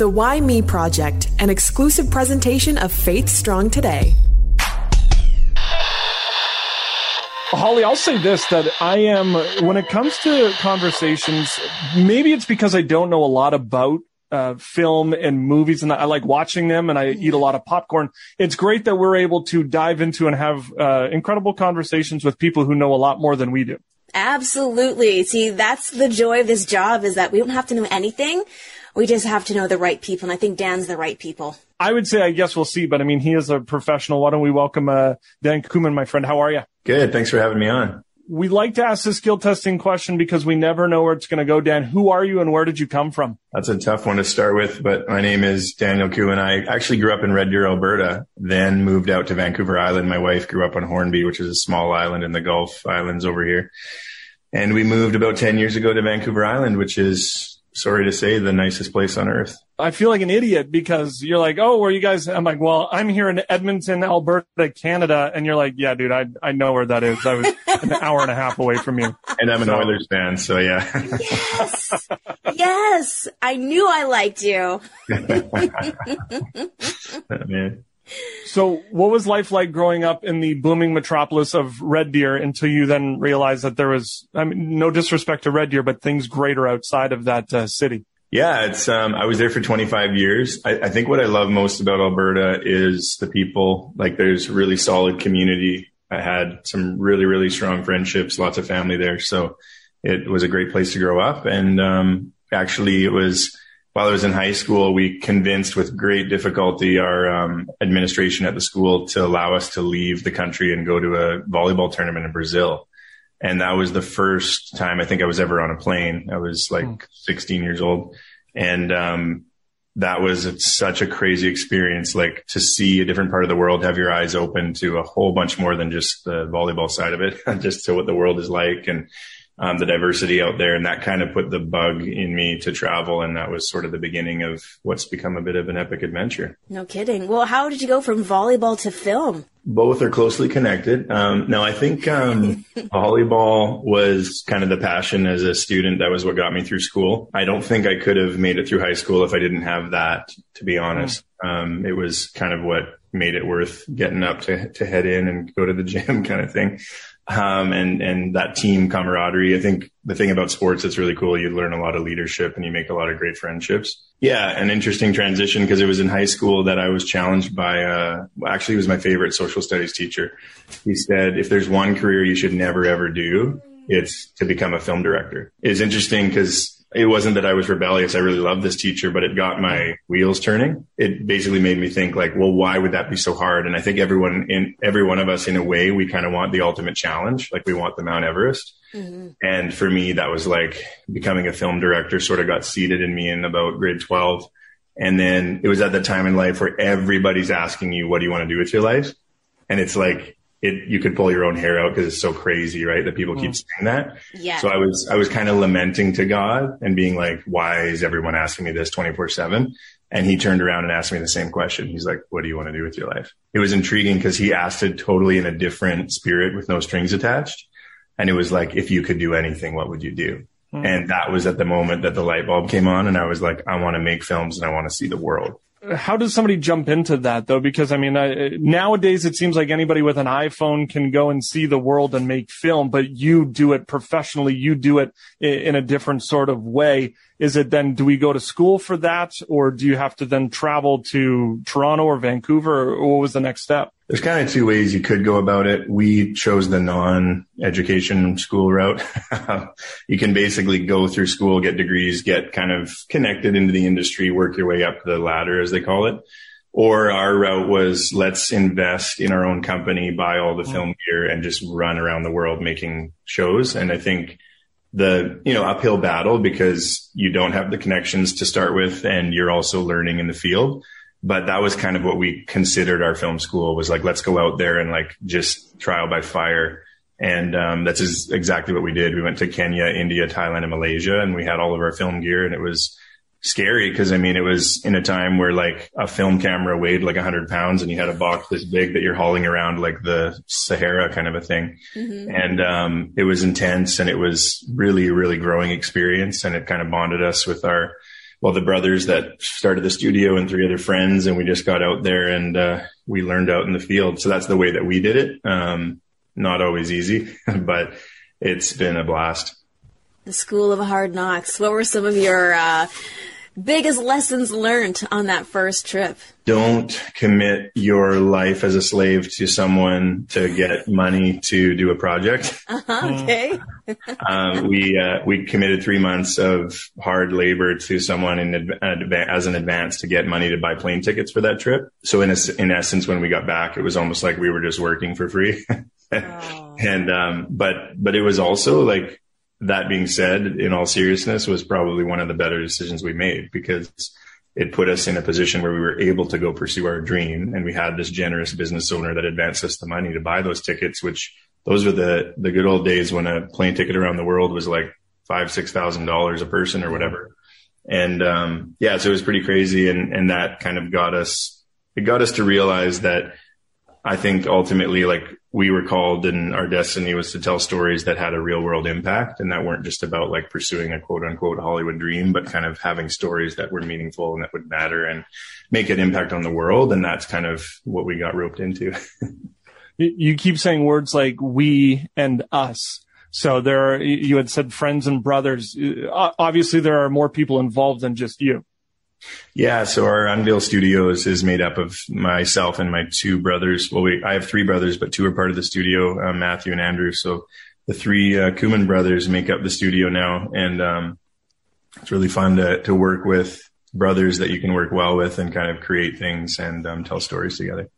The Why Me Project, an exclusive presentation of Faith Strong Today. Holly, I'll say this that I am, when it comes to conversations, maybe it's because I don't know a lot about uh, film and movies and I like watching them and I eat a lot of popcorn. It's great that we're able to dive into and have uh, incredible conversations with people who know a lot more than we do. Absolutely. See, that's the joy of this job is that we don't have to know anything. We just have to know the right people. And I think Dan's the right people. I would say, I guess we'll see, but I mean, he is a professional. Why don't we welcome uh, Dan Kuman, my friend? How are you? Good. Thanks for having me on. We like to ask the skill testing question because we never know where it's going to go. Dan, who are you and where did you come from? That's a tough one to start with, but my name is Daniel Kuman. I actually grew up in Red Deer, Alberta, then moved out to Vancouver Island. My wife grew up on Hornby, which is a small island in the Gulf Islands over here. And we moved about 10 years ago to Vancouver Island, which is, sorry to say, the nicest place on earth. I feel like an idiot because you're like, oh, where you guys? I'm like, well, I'm here in Edmonton, Alberta, Canada. And you're like, yeah, dude, I, I know where that is. I was an hour and a half away from you. And I'm an So- Oilers fan, so yeah. Yes. yes. I knew I liked you. Man. So what was life like growing up in the booming metropolis of Red Deer until you then realized that there was, I mean, no disrespect to Red Deer, but things greater outside of that uh, city? Yeah, it's um I was there for 25 years. I, I think what I love most about Alberta is the people. Like there's really solid community. I had some really, really strong friendships, lots of family there. So it was a great place to grow up. And um actually it was while I was in high school, we convinced with great difficulty our um, administration at the school to allow us to leave the country and go to a volleyball tournament in Brazil. And that was the first time I think I was ever on a plane. I was like 16 years old. And, um, that was such a crazy experience, like to see a different part of the world, have your eyes open to a whole bunch more than just the volleyball side of it, just to what the world is like and, um, the diversity out there. And that kind of put the bug in me to travel. And that was sort of the beginning of what's become a bit of an epic adventure. No kidding. Well, how did you go from volleyball to film? both are closely connected. Um, now, I think um, volleyball was kind of the passion as a student. That was what got me through school. I don't think I could have made it through high school if I didn't have that. To be honest, um, it was kind of what made it worth getting up to to head in and go to the gym, kind of thing. Um, and and that team camaraderie. I think the thing about sports that's really cool, you learn a lot of leadership and you make a lot of great friendships. Yeah, an interesting transition because it was in high school that I was challenged by. Uh, actually, it was my favorite social studies teacher. He said, "If there's one career you should never ever do, it's to become a film director." It's interesting because it wasn't that I was rebellious. I really loved this teacher, but it got my wheels turning. It basically made me think like, well, why would that be so hard? And I think everyone in every one of us in a way, we kind of want the ultimate challenge. Like we want the Mount Everest. Mm-hmm. And for me, that was like becoming a film director sort of got seeded in me in about grade 12. And then it was at the time in life where everybody's asking you, what do you want to do with your life? And it's like, it, you could pull your own hair out because it's so crazy, right? That people keep mm. saying that. Yeah. So I was, I was kind of lamenting to God and being like, why is everyone asking me this 24 seven? And he turned around and asked me the same question. He's like, what do you want to do with your life? It was intriguing because he asked it totally in a different spirit with no strings attached. And it was like, if you could do anything, what would you do? Hmm. And that was at the moment that the light bulb came on. And I was like, I want to make films and I want to see the world. How does somebody jump into that though? Because I mean, I, nowadays it seems like anybody with an iPhone can go and see the world and make film, but you do it professionally. You do it in a different sort of way. Is it then, do we go to school for that or do you have to then travel to Toronto or Vancouver or what was the next step? There's kind of two ways you could go about it. We chose the non-education school route. you can basically go through school, get degrees, get kind of connected into the industry, work your way up the ladder, as they call it. Or our route was let's invest in our own company, buy all the mm-hmm. film gear and just run around the world making shows. And I think the, you know, uphill battle because you don't have the connections to start with and you're also learning in the field. But that was kind of what we considered our film school was like let's go out there and like just trial by fire. And um, that's exactly what we did. We went to kenya india thailand and malaysia and we had all of our film gear and it was scary because i mean it was in a time where like a film camera weighed like 100 pounds and you had a box this big that you're hauling around like the sahara kind of a thing and um, it was intense and it was really really growing experience and it kind of bonded us with our well, the brothers that started the studio and three other friends, and we just got out there and uh, we learned out in the field. So that's the way that we did it. Um, not always easy, but it's been a blast. The School of Hard Knocks. What were some of your uh, biggest lessons learned on that first trip? Don't commit your life as a slave to someone to get money to do a project. Uh-huh, okay. um, we uh, we committed three months of hard labor to someone in adv- as an advance to get money to buy plane tickets for that trip. So in a, in essence, when we got back, it was almost like we were just working for free. oh. And um, but but it was also like that being said, in all seriousness, was probably one of the better decisions we made because it put us in a position where we were able to go pursue our dream. And we had this generous business owner that advanced us the money to buy those tickets, which those were the, the good old days when a plane ticket around the world was like five, six thousand dollars a person or whatever. And, um, yeah, so it was pretty crazy. And, and that kind of got us, it got us to realize that I think ultimately, like we were called and our destiny was to tell stories that had a real world impact and that weren't just about like pursuing a quote unquote Hollywood dream, but kind of having stories that were meaningful and that would matter and make an impact on the world. And that's kind of what we got roped into. you keep saying words like we and us. So there are, you had said friends and brothers. Uh, obviously there are more people involved than just you. Yeah, so our Unveil Studios is made up of myself and my two brothers. Well, we, I have three brothers, but two are part of the studio, uh, Matthew and Andrew. So the three uh, Kuman brothers make up the studio now, and um, it's really fun to to work with brothers that you can work well with and kind of create things and um, tell stories together.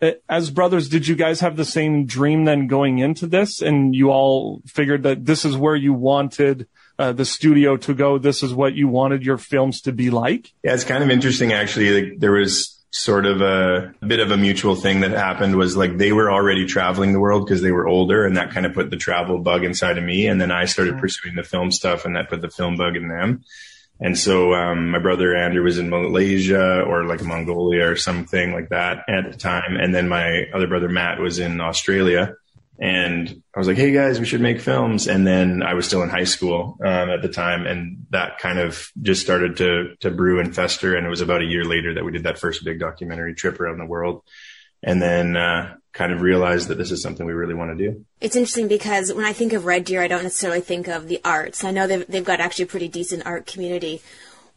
Uh, as brothers, did you guys have the same dream then going into this, and you all figured that this is where you wanted? Uh, the studio to go, this is what you wanted your films to be like? Yeah, it's kind of interesting actually. Like, there was sort of a, bit of a mutual thing that happened was like they were already traveling the world because they were older and that kind of put the travel bug inside of me. And then I started mm-hmm. pursuing the film stuff and that put the film bug in them. And so, um, my brother Andrew was in Malaysia or like Mongolia or something like that at the time. And then my other brother Matt was in Australia. And I was like, Hey guys, we should make films. And then I was still in high school, um, at the time. And that kind of just started to, to brew and fester. And it was about a year later that we did that first big documentary trip around the world. And then, uh, kind of realized that this is something we really want to do. It's interesting because when I think of Red Deer, I don't necessarily think of the arts. I know they've, they've got actually a pretty decent art community.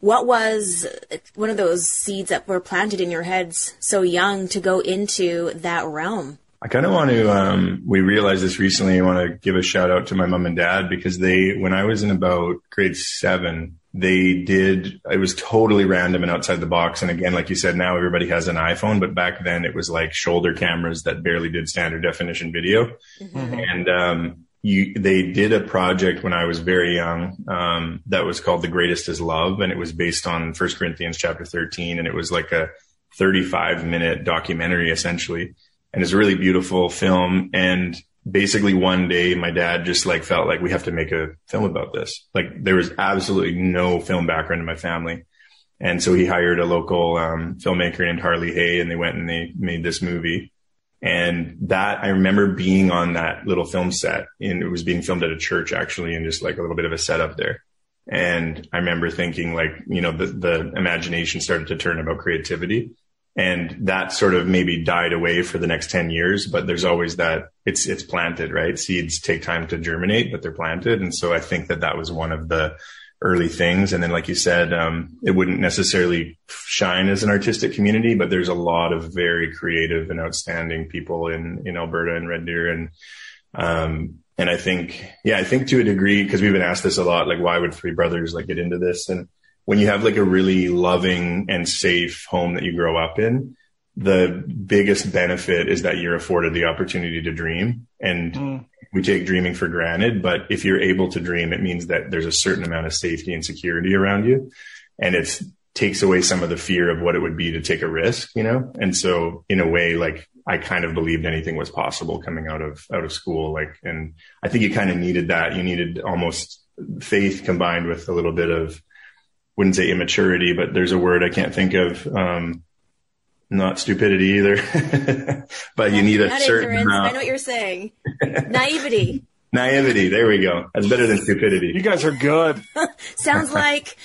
What was one of those seeds that were planted in your heads so young to go into that realm? I kind of want to, um, we realized this recently. I want to give a shout out to my mom and dad because they, when I was in about grade seven, they did, it was totally random and outside the box. And again, like you said, now everybody has an iPhone, but back then it was like shoulder cameras that barely did standard definition video. Mm-hmm. And, um, you, they did a project when I was very young, um, that was called The Greatest is Love. And it was based on First Corinthians chapter 13. And it was like a 35 minute documentary essentially and it's a really beautiful film. And basically one day my dad just like felt like we have to make a film about this. Like there was absolutely no film background in my family. And so he hired a local um, filmmaker named Harley Hay and they went and they made this movie. And that I remember being on that little film set and it was being filmed at a church actually and just like a little bit of a setup there. And I remember thinking like, you know, the, the imagination started to turn about creativity and that sort of maybe died away for the next 10 years but there's always that it's it's planted right? Seeds take time to germinate but they're planted. And so i think that that was one of the early things. And then like you said um, it wouldn't necessarily shine as an artistic community but there's a lot of very creative and outstanding people in in alberta and red deer. And um, and i think yeah i think to a degree because we've been asked this a lot like why would three brothers like get into this? And when you have like a really loving and safe home that you grow up in, the biggest benefit is that you're afforded the opportunity to dream. And mm. we take dreaming for granted. But if you're able to dream, it means that there's a certain amount of safety and security around you. And it takes away some of the fear of what it would be to take a risk, you know? And so in a way, like I kind of believed anything was possible coming out of, out of school. Like, and I think you kind of needed that. You needed almost faith combined with a little bit of, wouldn't say immaturity, but there's a word I can't think of. Um, not stupidity either, but you need a not certain ignorance. amount. I know what you're saying. Naivety. Naivety. There we go. That's better than stupidity. You guys are good. Sounds like.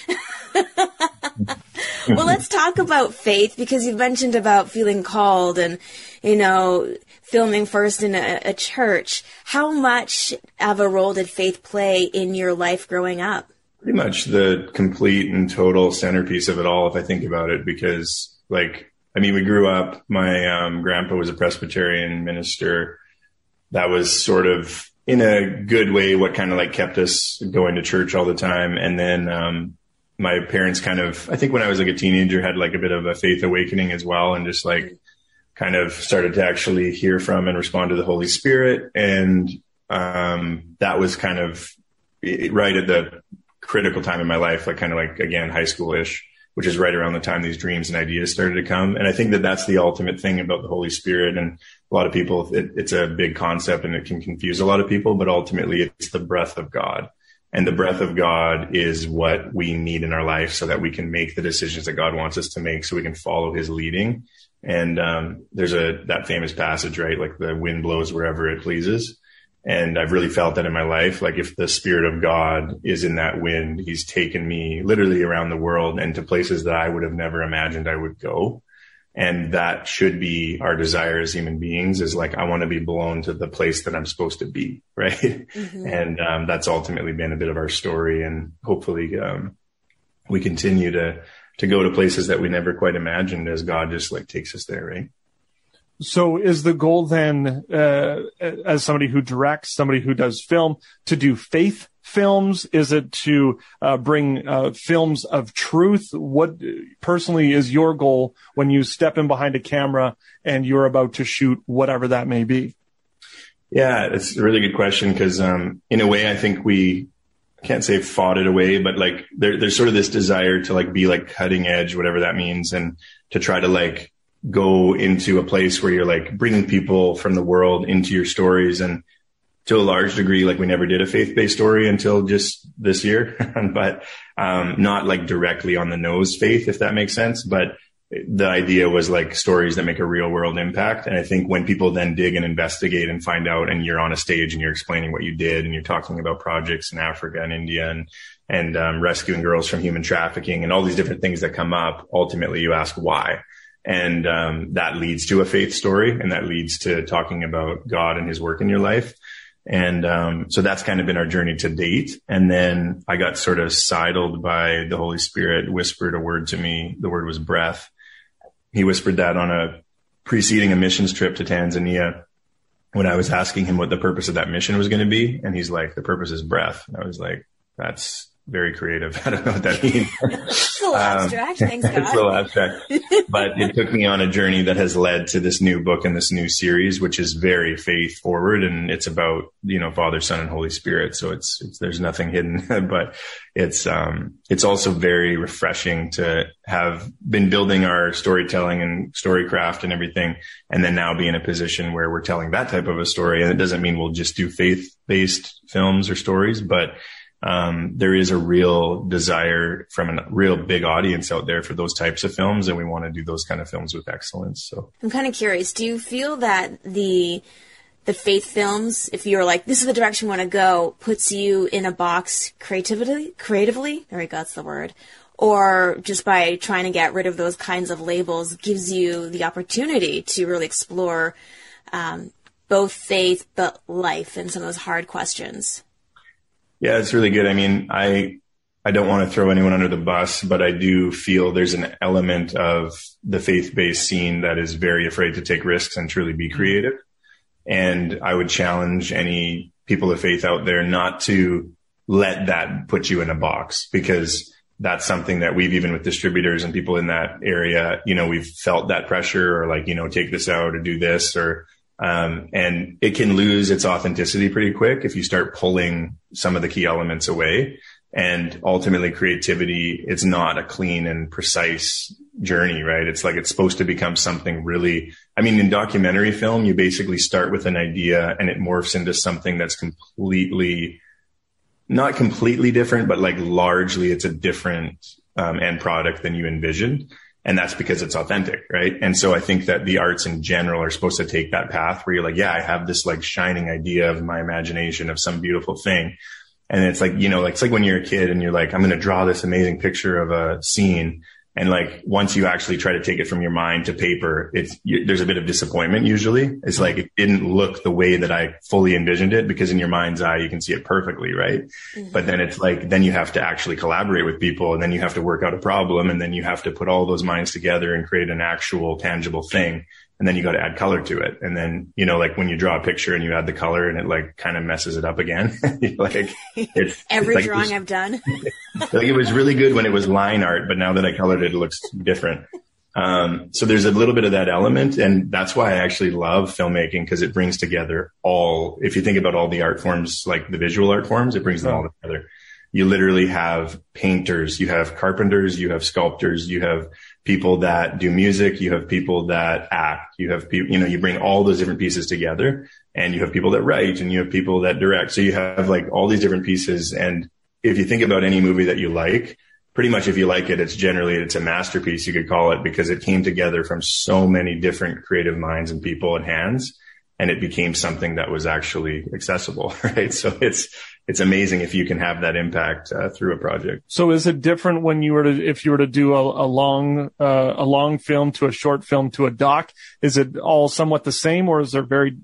well, let's talk about faith because you've mentioned about feeling called and, you know, filming first in a, a church. How much of a role did faith play in your life growing up? Pretty much the complete and total centerpiece of it all, if I think about it, because like, I mean, we grew up, my um, grandpa was a Presbyterian minister. That was sort of in a good way what kind of like kept us going to church all the time. And then um, my parents kind of, I think when I was like a teenager, had like a bit of a faith awakening as well, and just like kind of started to actually hear from and respond to the Holy Spirit. And um, that was kind of right at the critical time in my life, like kind of like again high school ish, which is right around the time these dreams and ideas started to come. And I think that that's the ultimate thing about the Holy Spirit. And a lot of people, it, it's a big concept and it can confuse a lot of people, but ultimately it's the breath of God. And the breath of God is what we need in our life so that we can make the decisions that God wants us to make so we can follow his leading. And, um, there's a, that famous passage, right? Like the wind blows wherever it pleases. And I've really felt that in my life. Like if the spirit of God is in that wind, he's taken me literally around the world and to places that I would have never imagined I would go. And that should be our desire as human beings is like, I want to be blown to the place that I'm supposed to be. Right. Mm-hmm. And, um, that's ultimately been a bit of our story and hopefully, um, we continue to, to go to places that we never quite imagined as God just like takes us there. Right. So is the goal then, uh, as somebody who directs, somebody who does film, to do faith films? Is it to uh, bring uh, films of truth? What personally is your goal when you step in behind a camera and you're about to shoot whatever that may be? Yeah, it's a really good question because, um, in a way, I think we can't say fought it away, but like there, there's sort of this desire to like be like cutting edge, whatever that means, and to try to like go into a place where you're like bringing people from the world into your stories and to a large degree, like we never did a faith-based story until just this year, but um, not like directly on the nose faith, if that makes sense. But the idea was like stories that make a real world impact. And I think when people then dig and investigate and find out and you're on a stage and you're explaining what you did and you're talking about projects in Africa and India and, and um, rescuing girls from human trafficking and all these different things that come up, ultimately you ask why. And um, that leads to a faith story and that leads to talking about God and his work in your life. And um, so that's kind of been our journey to date. And then I got sort of sidled by the Holy Spirit, whispered a word to me. The word was breath. He whispered that on a preceding a missions trip to Tanzania when I was asking him what the purpose of that mission was going to be. And he's like, the purpose is breath. I was like, that's very creative. I don't know what that means. it's a little um, abstract. Thanks, God. it's a little abstract. but it took me on a journey that has led to this new book and this new series, which is very faith forward. And it's about, you know, Father, Son, and Holy Spirit. So it's, it's there's nothing hidden, but it's, um, it's also very refreshing to have been building our storytelling and storycraft and everything. And then now be in a position where we're telling that type of a story. And it doesn't mean we'll just do faith based films or stories, but um, there is a real desire from a real big audience out there for those types of films, and we want to do those kind of films with excellence. So I'm kind of curious. Do you feel that the the faith films, if you're like, this is the direction we want to go, puts you in a box creatively, creatively? There we go, that's the word. Or just by trying to get rid of those kinds of labels gives you the opportunity to really explore um, both faith but life and some of those hard questions. Yeah, it's really good. I mean, I I don't want to throw anyone under the bus, but I do feel there's an element of the faith-based scene that is very afraid to take risks and truly be mm-hmm. creative. And I would challenge any people of faith out there not to let that put you in a box because that's something that we've even with distributors and people in that area, you know, we've felt that pressure or like, you know, take this out or do this or um, and it can lose its authenticity pretty quick if you start pulling some of the key elements away. And ultimately creativity, it's not a clean and precise journey, right? It's like it's supposed to become something really, I mean, in documentary film, you basically start with an idea and it morphs into something that's completely, not completely different, but like largely it's a different um, end product than you envisioned. And that's because it's authentic, right? And so I think that the arts in general are supposed to take that path where you're like, yeah, I have this like shining idea of my imagination of some beautiful thing. And it's like, you know, like, it's like when you're a kid and you're like, I'm going to draw this amazing picture of a scene. And like, once you actually try to take it from your mind to paper, it's, you, there's a bit of disappointment usually. It's like, it didn't look the way that I fully envisioned it because in your mind's eye, you can see it perfectly. Right. Mm-hmm. But then it's like, then you have to actually collaborate with people and then you have to work out a problem and then you have to put all those minds together and create an actual tangible thing and then you got to add color to it. And then, you know, like when you draw a picture and you add the color and it like kind of messes it up again. like it's every like drawing it was, I've done. like it was really good when it was line art, but now that I colored it, it looks different. Um, so there's a little bit of that element. And that's why I actually love filmmaking because it brings together all, if you think about all the art forms, like the visual art forms, it brings them all together. You literally have painters, you have carpenters, you have sculptors, you have people that do music, you have people that act, you have people, you know, you bring all those different pieces together and you have people that write and you have people that direct. So you have like all these different pieces. And if you think about any movie that you like, pretty much if you like it, it's generally, it's a masterpiece, you could call it because it came together from so many different creative minds and people and hands. And it became something that was actually accessible, right? So it's, it's amazing if you can have that impact uh, through a project. So is it different when you were to, if you were to do a, a long, uh, a long film to a short film to a doc? Is it all somewhat the same or is there very,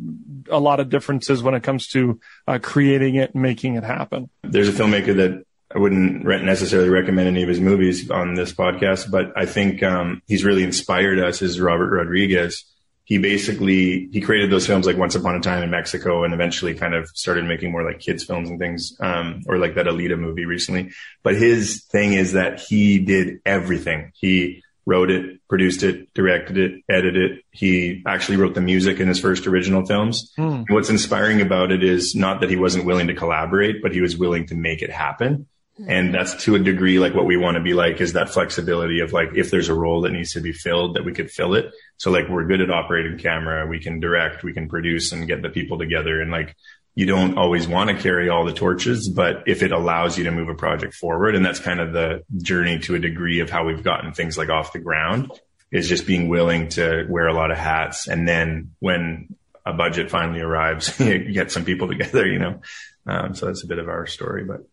a lot of differences when it comes to uh, creating it and making it happen? There's a filmmaker that I wouldn't necessarily recommend any of his movies on this podcast, but I think um, he's really inspired us is Robert Rodriguez he basically he created those films like Once Upon a Time in Mexico, and eventually kind of started making more like kids films and things, um, or like that Alita movie recently. But his thing is that he did everything. He wrote it, produced it, directed it, edited it. He actually wrote the music in his first original films. Mm. What's inspiring about it is not that he wasn't willing to collaborate, but he was willing to make it happen. And that's to a degree like what we want to be like is that flexibility of like if there's a role that needs to be filled that we could fill it. So like we're good at operating camera, we can direct, we can produce and get the people together and like you don't always want to carry all the torches, but if it allows you to move a project forward and that's kind of the journey to a degree of how we've gotten things like off the ground is just being willing to wear a lot of hats and then when a budget finally arrives, you get some people together, you know. Um, so that's a bit of our story, but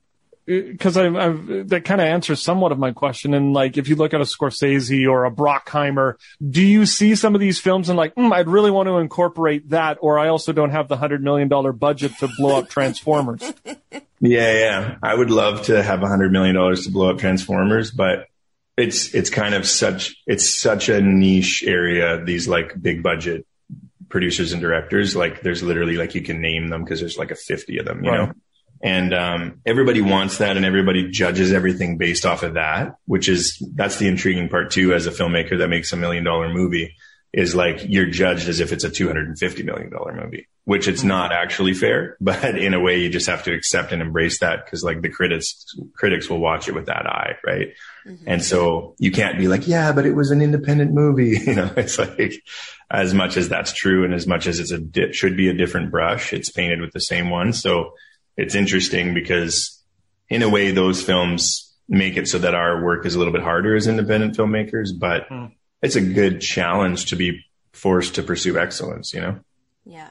because I, I've, that kind of answers somewhat of my question. And like, if you look at a Scorsese or a Bruckheimer, do you see some of these films and like, mm, I'd really want to incorporate that, or I also don't have the hundred million dollar budget to blow up Transformers. Yeah, yeah, I would love to have a hundred million dollars to blow up Transformers, but it's it's kind of such it's such a niche area. These like big budget producers and directors, like there's literally like you can name them because there's like a fifty of them, you right. know. And um, everybody wants that, and everybody judges everything based off of that, which is that's the intriguing part too. As a filmmaker that makes a million dollar movie, is like you're judged as if it's a two hundred and fifty million dollar movie, which it's not actually fair. But in a way, you just have to accept and embrace that because like the critics critics will watch it with that eye, right? Mm-hmm. And so you can't be like, yeah, but it was an independent movie. You know, it's like as much as that's true, and as much as it's a di- should be a different brush, it's painted with the same one. So it's interesting because in a way those films make it so that our work is a little bit harder as independent filmmakers, but mm. it's a good challenge to be forced to pursue excellence, you know? Yeah.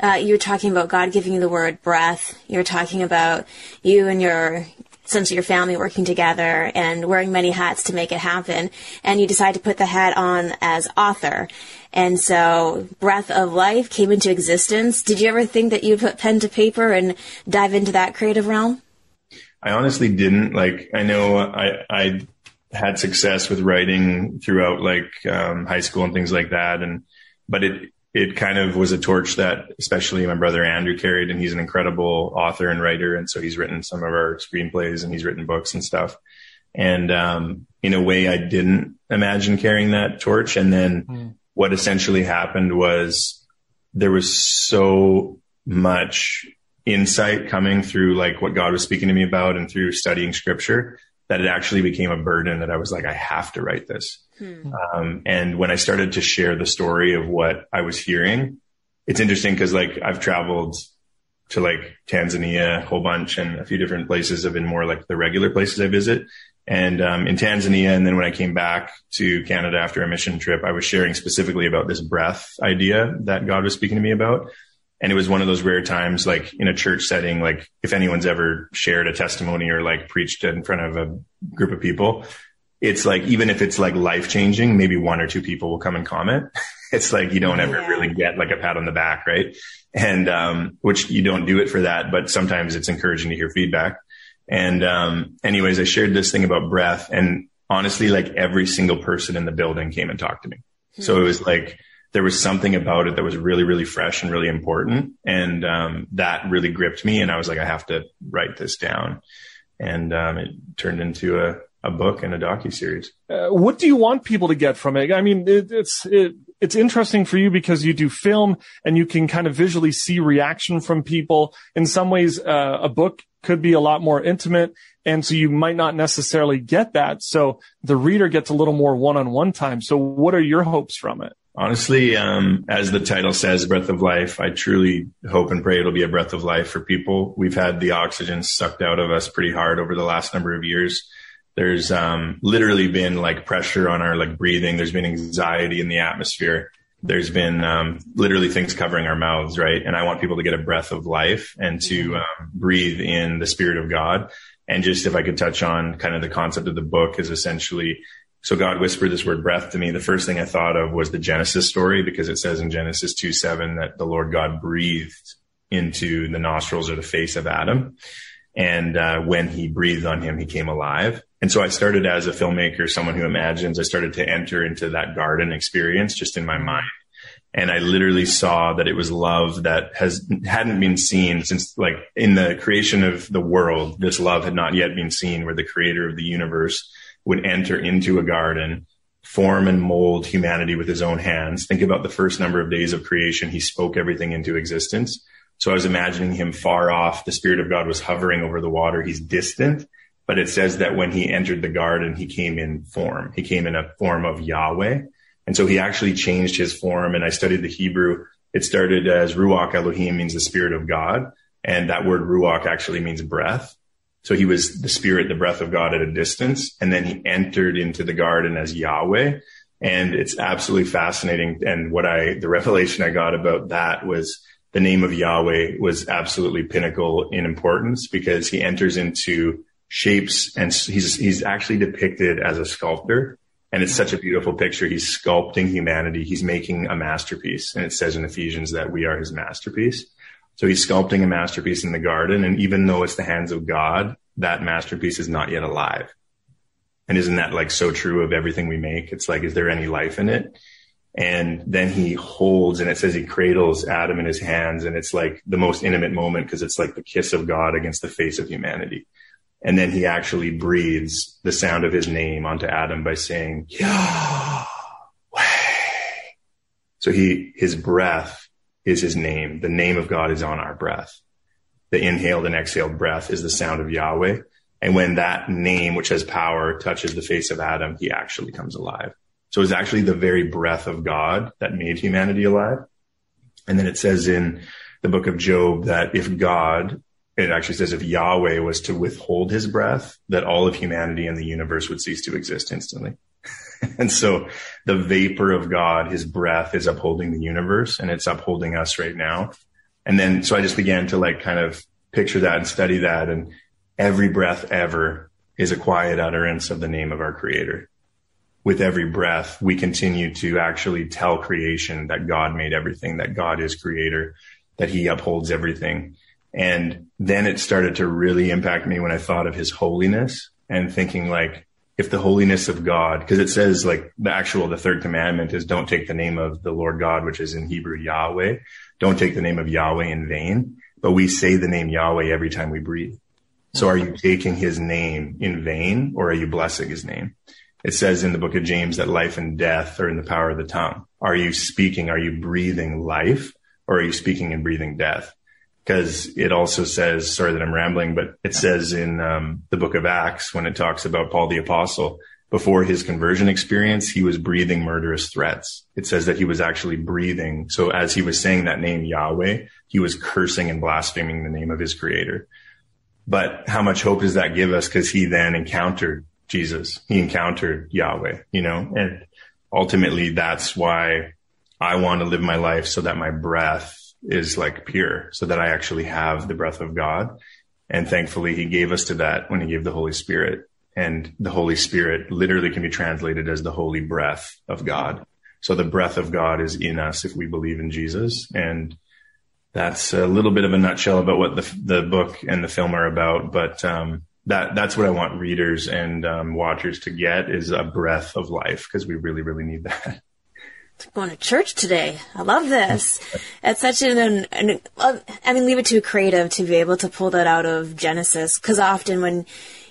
Uh, you're talking about God giving you the word breath. You're talking about you and your sense of your family working together and wearing many hats to make it happen. And you decide to put the hat on as author. And so Breath of Life came into existence. Did you ever think that you'd put pen to paper and dive into that creative realm? I honestly didn't. Like, I know I, I had success with writing throughout like um, high school and things like that. And, but it, it kind of was a torch that especially my brother Andrew carried and he's an incredible author and writer. And so he's written some of our screenplays and he's written books and stuff. And, um, in a way I didn't imagine carrying that torch. And then mm what essentially happened was there was so much insight coming through like what God was speaking to me about and through studying scripture that it actually became a burden that I was like, I have to write this. Hmm. Um, and when I started to share the story of what I was hearing, it's interesting because like I've traveled to like Tanzania a whole bunch and a few different places have been more like the regular places I visit and um, in Tanzania. And then when I came back to Canada after a mission trip, I was sharing specifically about this breath idea that God was speaking to me about. And it was one of those rare times, like in a church setting, like if anyone's ever shared a testimony or like preached in front of a group of people, it's like, even if it's like life changing, maybe one or two people will come and comment. it's like you don't ever yeah. really get like a pat on the back, right? And, um, which you don't do it for that, but sometimes it's encouraging to hear feedback. And, um, anyways, I shared this thing about breath and honestly, like every single person in the building came and talked to me. Hmm. So it was like, there was something about it that was really, really fresh and really important. And, um, that really gripped me. And I was like, I have to write this down. And, um, it turned into a, a book and a docu series. Uh, what do you want people to get from it? I mean, it, it's it, it's interesting for you because you do film and you can kind of visually see reaction from people. In some ways, uh, a book could be a lot more intimate, and so you might not necessarily get that. So the reader gets a little more one-on-one time. So what are your hopes from it? Honestly, um, as the title says, breath of life, I truly hope and pray it'll be a breath of life for people. We've had the oxygen sucked out of us pretty hard over the last number of years there's um, literally been like pressure on our like breathing. There's been anxiety in the atmosphere. There's been um, literally things covering our mouths, right? And I want people to get a breath of life and to um, breathe in the Spirit of God. And just if I could touch on kind of the concept of the book is essentially so God whispered this word breath to me. The first thing I thought of was the Genesis story because it says in Genesis 2 7 that the Lord God breathed into the nostrils or the face of Adam. And uh, when he breathed on him, he came alive. And so I started as a filmmaker, someone who imagines. I started to enter into that garden experience just in my mind. And I literally saw that it was love that has hadn't been seen since like in the creation of the world. This love had not yet been seen where the creator of the universe would enter into a garden, form and mold humanity with his own hands. Think about the first number of days of creation. He spoke everything into existence. So I was imagining him far off. The spirit of God was hovering over the water. He's distant but it says that when he entered the garden, he came in form. He came in a form of Yahweh. And so he actually changed his form. And I studied the Hebrew. It started as Ruach Elohim means the spirit of God. And that word Ruach actually means breath. So he was the spirit, the breath of God at a distance. And then he entered into the garden as Yahweh. And it's absolutely fascinating. And what I, the revelation I got about that was the name of Yahweh was absolutely pinnacle in importance because he enters into shapes and he's he's actually depicted as a sculptor. And it's such a beautiful picture. He's sculpting humanity. He's making a masterpiece. And it says in ephesians that we are his masterpiece. So he's sculpting a masterpiece in the garden. And even though it's the hands of god that masterpiece is not yet alive. And isn't that like so true of everything we make? It's like is there any life in it? And then he holds and it says he cradles adam in his hands. And it's like the most intimate moment because it's like the kiss of god against the face of humanity and then he actually breathes the sound of his name onto Adam by saying, Yahweh. So he, his breath is his name. The name of God is on our breath. The inhaled and exhaled breath is the sound of Yahweh. And when that name, which has power, touches the face of Adam, he actually comes alive. So it's actually the very breath of God that made humanity alive. And then it says in the book of Job that if God it actually says if Yahweh was to withhold his breath, that all of humanity and the universe would cease to exist instantly. and so the vapor of God, his breath is upholding the universe and it's upholding us right now. And then, so I just began to like kind of picture that and study that. And every breath ever is a quiet utterance of the name of our creator. With every breath, we continue to actually tell creation that God made everything, that God is creator, that he upholds everything. And then it started to really impact me when I thought of his holiness and thinking like, if the holiness of God, because it says like the actual, the third commandment is don't take the name of the Lord God, which is in Hebrew Yahweh. Don't take the name of Yahweh in vain, but we say the name Yahweh every time we breathe. So are you taking his name in vain or are you blessing his name? It says in the book of James that life and death are in the power of the tongue. Are you speaking? Are you breathing life or are you speaking and breathing death? Because it also says, sorry that I'm rambling, but it says in um, the book of Acts when it talks about Paul the apostle, before his conversion experience, he was breathing murderous threats. It says that he was actually breathing. So as he was saying that name Yahweh, he was cursing and blaspheming the name of his creator. But how much hope does that give us? Cause he then encountered Jesus. He encountered Yahweh, you know, and ultimately that's why I want to live my life so that my breath is like pure so that I actually have the breath of God. And thankfully he gave us to that when he gave the Holy Spirit. And the Holy Spirit literally can be translated as the holy breath of God. So the breath of God is in us if we believe in Jesus. And that's a little bit of a nutshell about what the, the book and the film are about. But, um, that, that's what I want readers and um, watchers to get is a breath of life because we really, really need that. Going to church today. I love this. It's such an, an, I mean, leave it to creative to be able to pull that out of Genesis because often when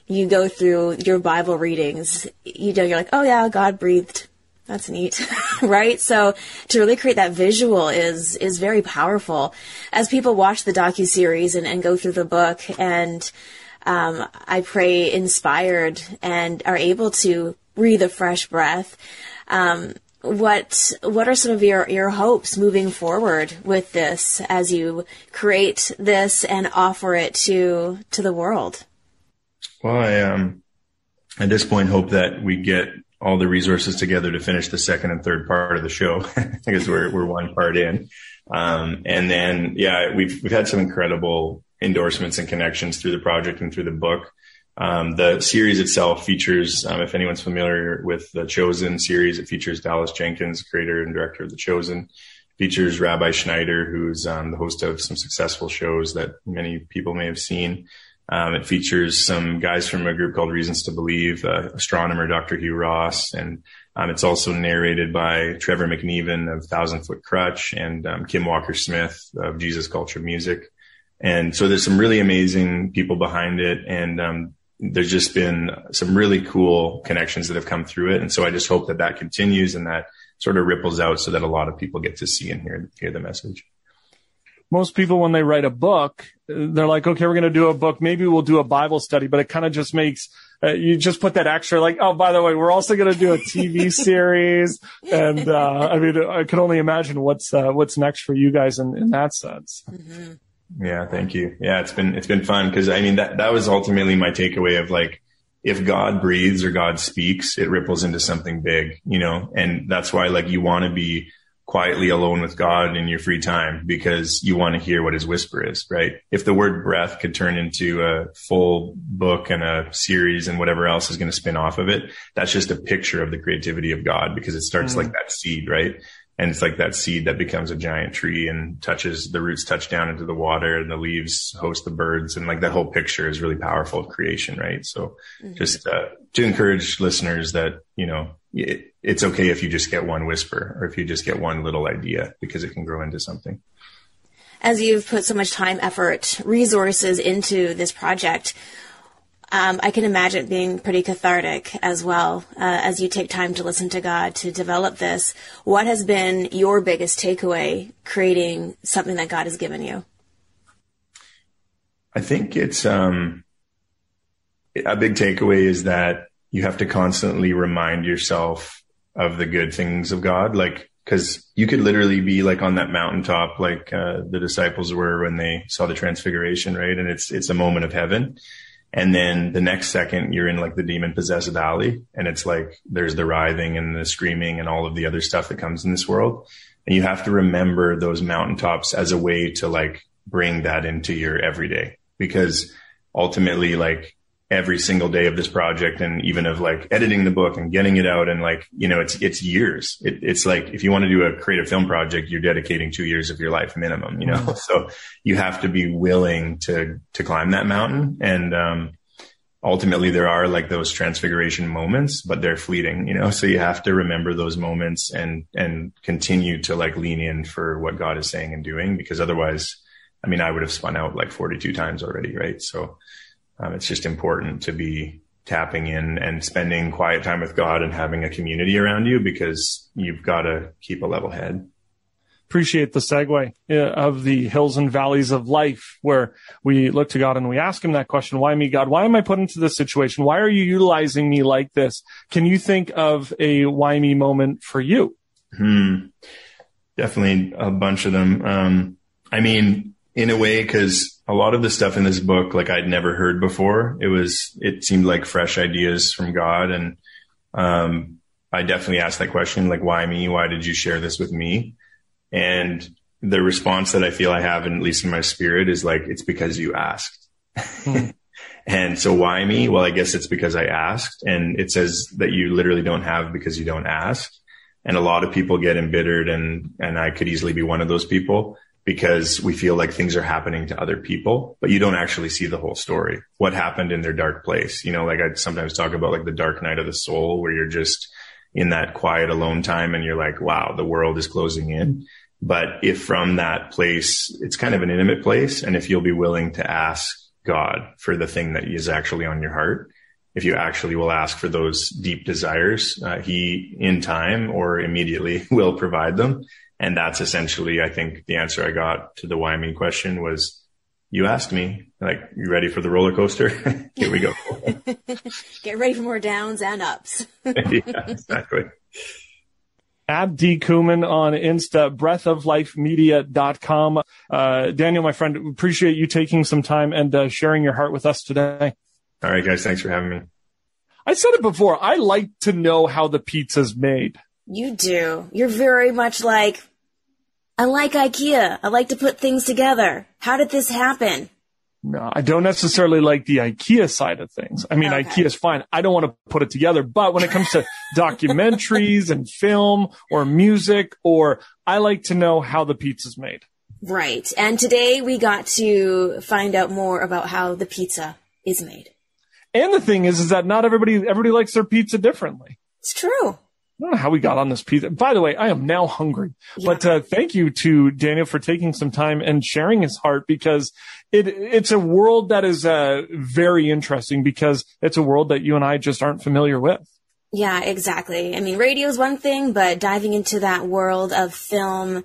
you go through your Bible readings, you know, you're like, oh yeah, God breathed that's neat, right? So to really create that visual is is very powerful. As people watch the docu series and, and go through the book, and um, I pray inspired and are able to breathe a fresh breath. Um, what what are some of your, your hopes moving forward with this as you create this and offer it to to the world? Well, I um at this point hope that we get all the resources together to finish the second and third part of the show because we're we're one part in. Um, and then yeah, we've we've had some incredible endorsements and connections through the project and through the book. Um, the series itself features, um, if anyone's familiar with the Chosen series, it features Dallas Jenkins, creator and director of the Chosen. Features Rabbi Schneider, who's um, the host of some successful shows that many people may have seen. Um, it features some guys from a group called Reasons to Believe, uh, astronomer Dr. Hugh Ross, and um, it's also narrated by Trevor McNevan of Thousand Foot Krutch and um, Kim Walker Smith of Jesus Culture Music. And so there's some really amazing people behind it, and um, there's just been some really cool connections that have come through it. And so I just hope that that continues and that sort of ripples out so that a lot of people get to see and hear hear the message most people when they write a book, they're like, okay, we're going to do a book. Maybe we'll do a Bible study, but it kind of just makes, uh, you just put that extra like, oh, by the way, we're also going to do a TV series. And, uh, I mean, I can only imagine what's, uh, what's next for you guys in, in that sense. Mm-hmm. Yeah. Thank you. Yeah. It's been, it's been fun because I mean, that, that was ultimately my takeaway of like, if God breathes or God speaks, it ripples into something big, you know, and that's why like you want to be quietly alone with God in your free time because you want to hear what his whisper is, right? If the word breath could turn into a full book and a series and whatever else is going to spin off of it, that's just a picture of the creativity of God because it starts mm. like that seed, right? And it's like that seed that becomes a giant tree and touches the roots touch down into the water and the leaves host the birds. And like that whole picture is really powerful of creation, right? So mm-hmm. just uh, to encourage listeners that, you know, it, it's okay if you just get one whisper or if you just get one little idea because it can grow into something. As you've put so much time, effort, resources into this project, um, I can imagine being pretty cathartic as well uh, as you take time to listen to God to develop this. What has been your biggest takeaway creating something that God has given you? I think it's um, a big takeaway is that you have to constantly remind yourself of the good things of God. Like, cause you could literally be like on that mountaintop, like, uh, the disciples were when they saw the transfiguration, right? And it's, it's a moment of heaven. And then the next second you're in like the demon possessed valley and it's like there's the writhing and the screaming and all of the other stuff that comes in this world. And you have to remember those mountaintops as a way to like bring that into your everyday because ultimately like every single day of this project and even of like editing the book and getting it out and like you know it's it's years. It, it's like if you want to do a creative film project you're dedicating two years of your life minimum you know? Mm-hmm. so you have to be willing to to climb that mountain. And um ultimately there are like those transfiguration moments but they're fleeting you know? So you have to remember those moments and and continue to like lean in for what god is saying and doing because otherwise i mean i would have spun out like 42 times already right? So um, it's just important to be tapping in and spending quiet time with God and having a community around you because you've got to keep a level head. Appreciate the segue uh, of the hills and valleys of life where we look to God and we ask him that question. Why me, God? Why am I put into this situation? Why are you utilizing me like this? Can you think of a why me moment for you? Hmm. Definitely a bunch of them. Um, I mean, in a way, cause a lot of the stuff in this book, like I'd never heard before. It was, it seemed like fresh ideas from God. And, um, I definitely asked that question, like, why me? Why did you share this with me? And the response that I feel I have, and at least in my spirit, is like, it's because you asked. Hmm. and so why me? Well, I guess it's because I asked. And it says that you literally don't have because you don't ask. And a lot of people get embittered and, and I could easily be one of those people because we feel like things are happening to other people, but you don't actually see the whole story. What happened in their dark place? You know, like I sometimes talk about like the dark night of the soul where you're just in that quiet alone time and you're like, wow, the world is closing in. But if from that place, it's kind of an intimate place. And if you'll be willing to ask God for the thing that is actually on your heart, if you actually will ask for those deep desires, uh, he in time or immediately will provide them. And that's essentially, I think the answer I got to the why me question was, you asked me, like, you ready for the roller coaster? Here we go. Get ready for more downs and ups. yeah, exactly at D Kumin on Insta, breathoflifemedia.com. Uh, Daniel, my friend, appreciate you taking some time and uh, sharing your heart with us today. All right, guys. Thanks for having me. I said it before. I like to know how the pizza's made. You do. You're very much like, I like IKEA. I like to put things together. How did this happen? No, I don't necessarily like the IKEA side of things. I mean, okay. IKEA is fine. I don't want to put it together, but when it comes to documentaries and film or music, or I like to know how the pizza's made. Right. And today we got to find out more about how the pizza is made. And the thing is, is that not everybody, everybody likes their pizza differently. It's true. I don't know how we got on this pizza. By the way, I am now hungry. Yeah. But uh, thank you to Daniel for taking some time and sharing his heart because it it's a world that is uh, very interesting because it's a world that you and I just aren't familiar with. Yeah, exactly. I mean, radio is one thing, but diving into that world of film,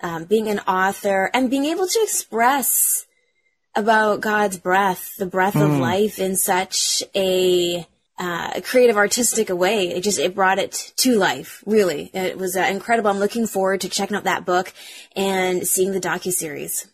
um, being an author, and being able to express about God's breath, the breath mm. of life in such a uh, creative, artistic way. It just it brought it to life. Really, it was uh, incredible. I'm looking forward to checking out that book and seeing the docu series.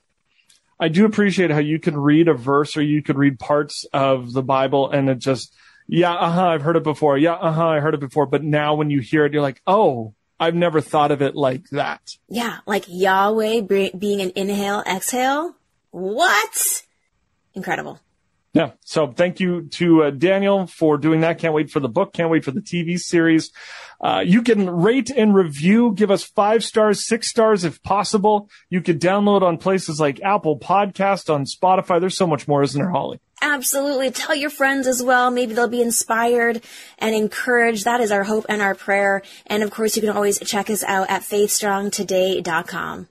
I do appreciate how you can read a verse or you could read parts of the Bible and it just, yeah, uh huh, I've heard it before. Yeah, uh huh, I heard it before. But now when you hear it, you're like, oh, I've never thought of it like that. Yeah, like Yahweh being an inhale, exhale. What? Incredible. Yeah. So thank you to uh, Daniel for doing that. Can't wait for the book. Can't wait for the TV series. Uh, you can rate and review. Give us five stars, six stars if possible. You could download on places like Apple Podcast, on Spotify. There's so much more, isn't there, Holly? Absolutely. Tell your friends as well. Maybe they'll be inspired and encouraged. That is our hope and our prayer. And of course, you can always check us out at faithstrongtoday.com.